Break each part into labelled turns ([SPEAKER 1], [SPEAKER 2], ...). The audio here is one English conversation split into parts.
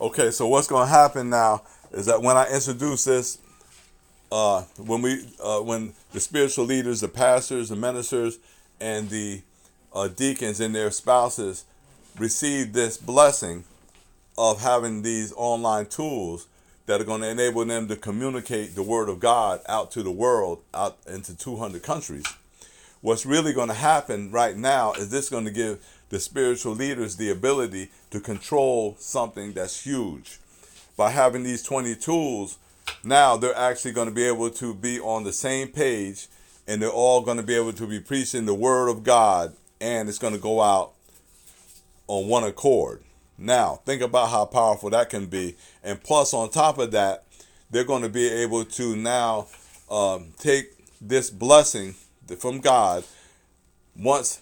[SPEAKER 1] Okay, so what's going to happen now is that when I introduce this, uh, when we, uh, when the spiritual leaders, the pastors, the ministers, and the uh, deacons and their spouses receive this blessing of having these online tools that are going to enable them to communicate the word of God out to the world, out into 200 countries. What's really going to happen right now is this going to give the spiritual leaders the ability to control something that's huge. By having these 20 tools, now they're actually going to be able to be on the same page and they're all going to be able to be preaching the word of God and it's going to go out on one accord. Now, think about how powerful that can be. And plus, on top of that, they're going to be able to now um, take this blessing from God. Once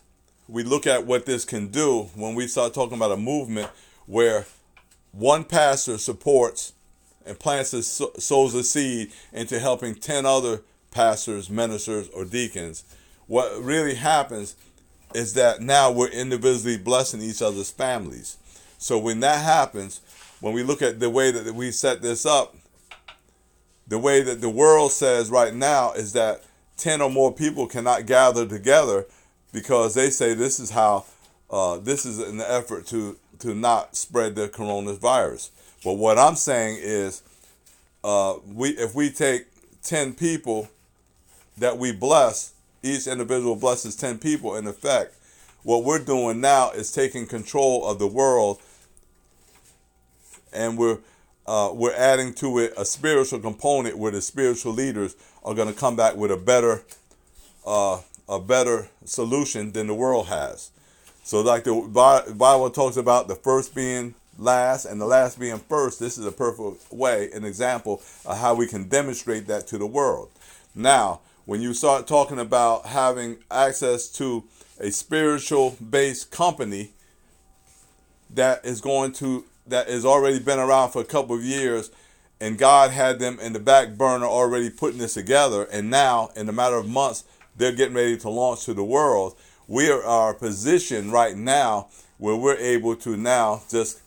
[SPEAKER 1] we look at what this can do, when we start talking about a movement where one pastor supports and plants a, sows a seed into helping 10 other pastors, ministers, or deacons, what really happens is that now we're individually blessing each other's families. So when that happens, when we look at the way that we set this up, the way that the world says right now is that 10 or more people cannot gather together because they say this is how, uh, this is an effort to, to not spread the coronavirus. But what I'm saying is, uh, we if we take 10 people that we bless, each individual blesses 10 people in effect. What we're doing now is taking control of the world and we're uh, we're adding to it a spiritual component where the spiritual leaders are going to come back with a better uh, a better solution than the world has. So like the Bible talks about the first being last and the last being first, this is a perfect way, an example of how we can demonstrate that to the world. Now, when you start talking about having access to a spiritual based company that is going to that has already been around for a couple of years and God had them in the back burner already putting this together and now in a matter of months they're getting ready to launch to the world we are positioned right now where we're able to now just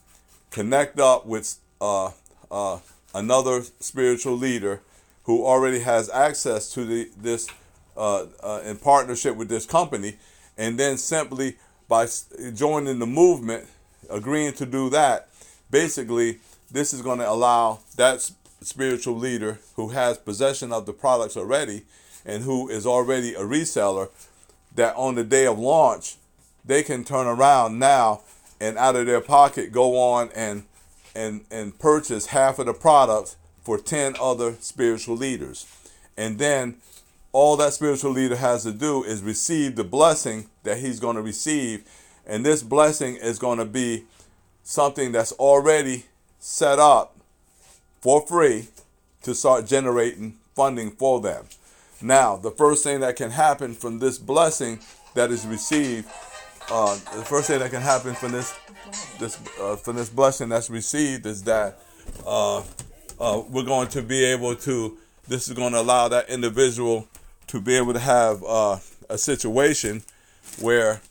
[SPEAKER 1] connect up with uh, uh, another spiritual leader who already has access to the this uh, uh, in partnership with this company, and then simply by joining the movement, agreeing to do that, basically this is going to allow that spiritual leader who has possession of the products already and who is already a reseller that on the day of launch they can turn around now and out of their pocket go on and and and purchase half of the products for 10 other spiritual leaders. And then all that spiritual leader has to do is receive the blessing that he's going to receive. And this blessing is going to be something that's already set up for free to start generating funding for them. Now, the first thing that can happen from this blessing that is received, uh, the first thing that can happen from this this uh, from this blessing that's received is that uh, uh, we're going to be able to, this is going to allow that individual to be able to have uh, a situation where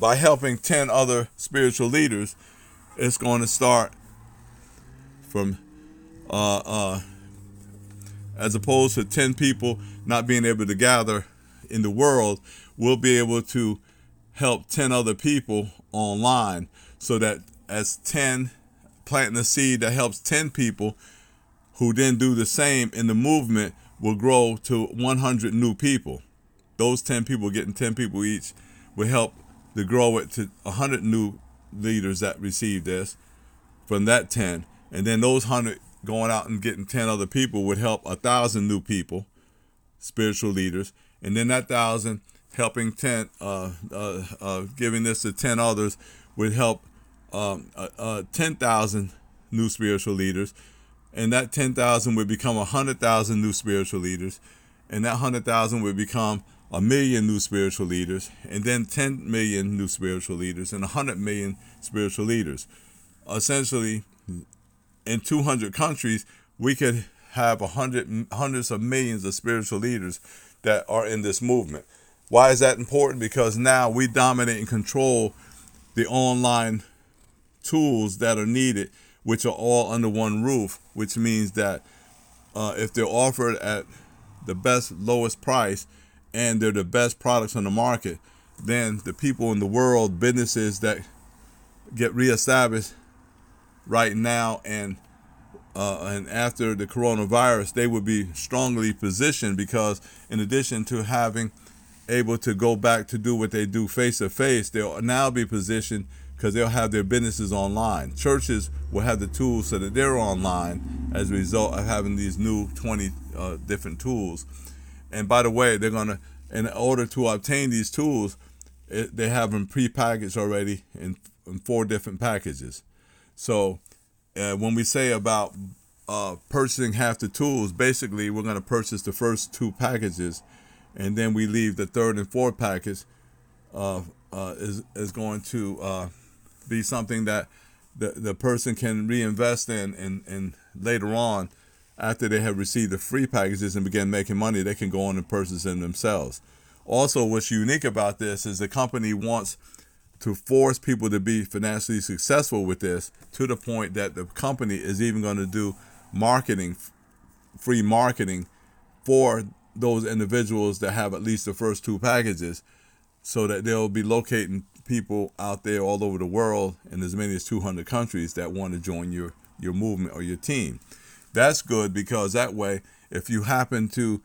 [SPEAKER 1] by helping 10 other spiritual leaders, it's going to start from, uh, as opposed to 10 people not being able to gather in the world, we'll be able to help 10 other people online so that as 10 planting a seed that helps 10 people who then do the same in the movement will grow to 100 new people. Those 10 people getting 10 people each will help to grow it to 100 new leaders that receive this from that 10. And then those 100 going out and getting 10 other people would help a 1,000 new people, spiritual leaders. And then that 1,000 helping 10, uh, uh, uh, giving this to 10 others would help um, uh, uh, 10,000 new spiritual leaders, and that 10,000 would become 100,000 new spiritual leaders, and that 100,000 would become a million new spiritual leaders, and then 10 million new spiritual leaders, and 100 million spiritual leaders. Essentially, in 200 countries, we could have a hundred, hundreds of millions of spiritual leaders that are in this movement. Why is that important? Because now we dominate and control the online tools that are needed, which are all under one roof, which means that uh, if they're offered at the best, lowest price, and they're the best products on the market, then the people in the world, businesses that get reestablished right now and uh, and after the coronavirus, they would be strongly positioned because, in addition to having able to go back to do what they do face to face, they'll now be positioned because they'll have their businesses online. Churches will have the tools so that they're online as a result of having these new 20 uh, different tools. And by the way, they're going to, in order to obtain these tools, it, they have them pre-packaged already in, in four different packages. So uh, when we say about uh, purchasing half the tools, basically we're going to purchase the first two packages, and then we leave the third and fourth package uh, uh is is going to uh, be something that the the person can reinvest in, and and later on, after they have received the free packages and begin making money, they can go on and purchase them themselves. Also, what's unique about this is the company wants to force people to be financially successful with this to the point that the company is even going to do marketing, free marketing for those individuals that have at least the first two packages so that they'll be locating people out there all over the world in as many as 200 countries that want to join your, your movement or your team. That's good because that way, if you happen to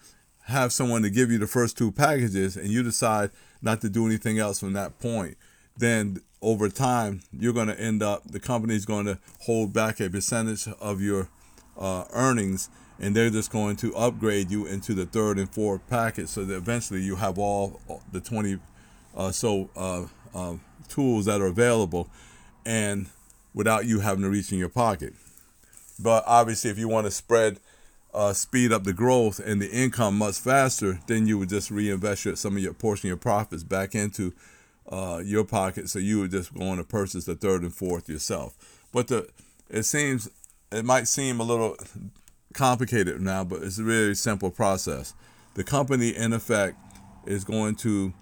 [SPEAKER 1] have someone to give you the first two packages and you decide not to do anything else from that point, then over time you're going to end up the company's going to hold back a percentage of your uh, earnings and they're just going to upgrade you into the third and fourth package so that eventually you have all the 20 uh, so uh, uh tools that are available and without you having to reach in your pocket. But obviously if you want to spread uh, speed up the growth and the income much faster then you would just reinvest your, some of your portion of your profits back into uh, your pocket, so you were just going to purchase the third and fourth yourself. But the it seems it might seem a little complicated now, but it's a really simple process. The company, in effect, is going to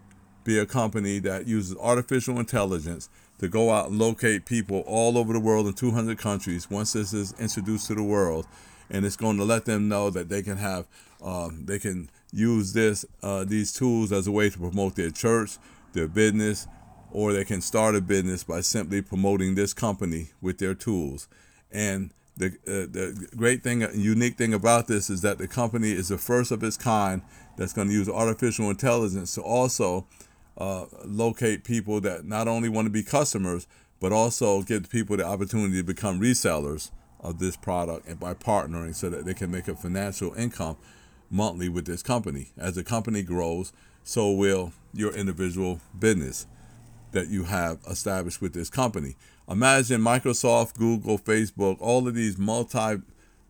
[SPEAKER 1] be a company that uses artificial intelligence to go out and locate people all over the world in 200 countries once this is introduced to the world and it's going to let them know that they can have um, they can use this uh, these tools as a way to promote their church their business, or they can start a business by simply promoting this company with their tools. And the, uh, the great thing, unique thing about this is that the company is the first of its kind that's going to use artificial intelligence to also uh, locate people that not only want to be customers, but also give people the opportunity to become resellers of this product and by partnering so that they can make a financial income monthly with this company. As the company grows, so will your individual business that you have established with this company. Imagine Microsoft, Google, Facebook, all of these multi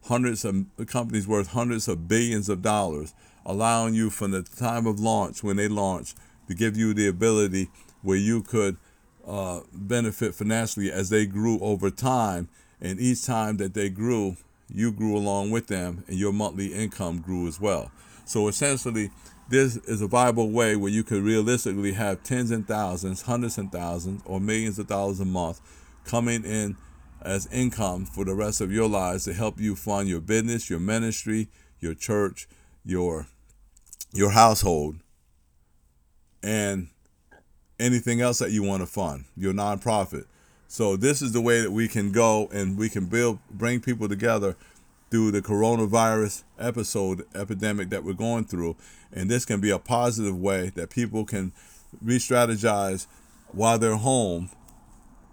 [SPEAKER 1] hundreds of companies worth hundreds of billions of dollars, allowing you from the time of launch, when they launch, to give you the ability where you could uh, benefit financially as they grew over time. And each time that they grew, you grew along with them, and your monthly income grew as well. So essentially, this is a viable way where you could realistically have tens and thousands, hundreds and thousands, or millions of dollars a month coming in as income for the rest of your lives to help you fund your business, your ministry, your church, your your household, and anything else that you want to fund, your nonprofit. So this is the way that we can go and we can build bring people together through the coronavirus episode epidemic that we're going through and this can be a positive way that people can re-strategize while they're home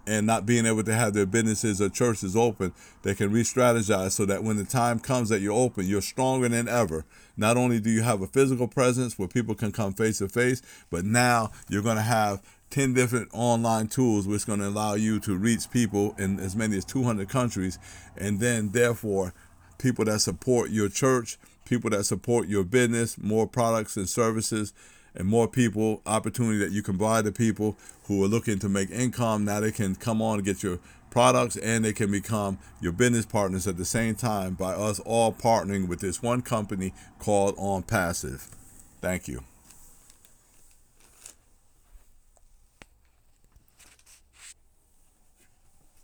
[SPEAKER 1] and not being able to have their businesses or churches open, they can re-strategize so that when the time comes that you're open, you're stronger than ever. Not only do you have a physical presence where people can come face to face, but now you're going to have 10 different online tools which is going to allow you to reach people in as many as 200 countries and then therefore people that support your church people that support your business, more products and services, and more people, opportunity that you can buy to people who are looking to make income. Now they can come on and get your products and they can become your business partners at the same time by us all partnering with this one company called OnPassive. Thank you.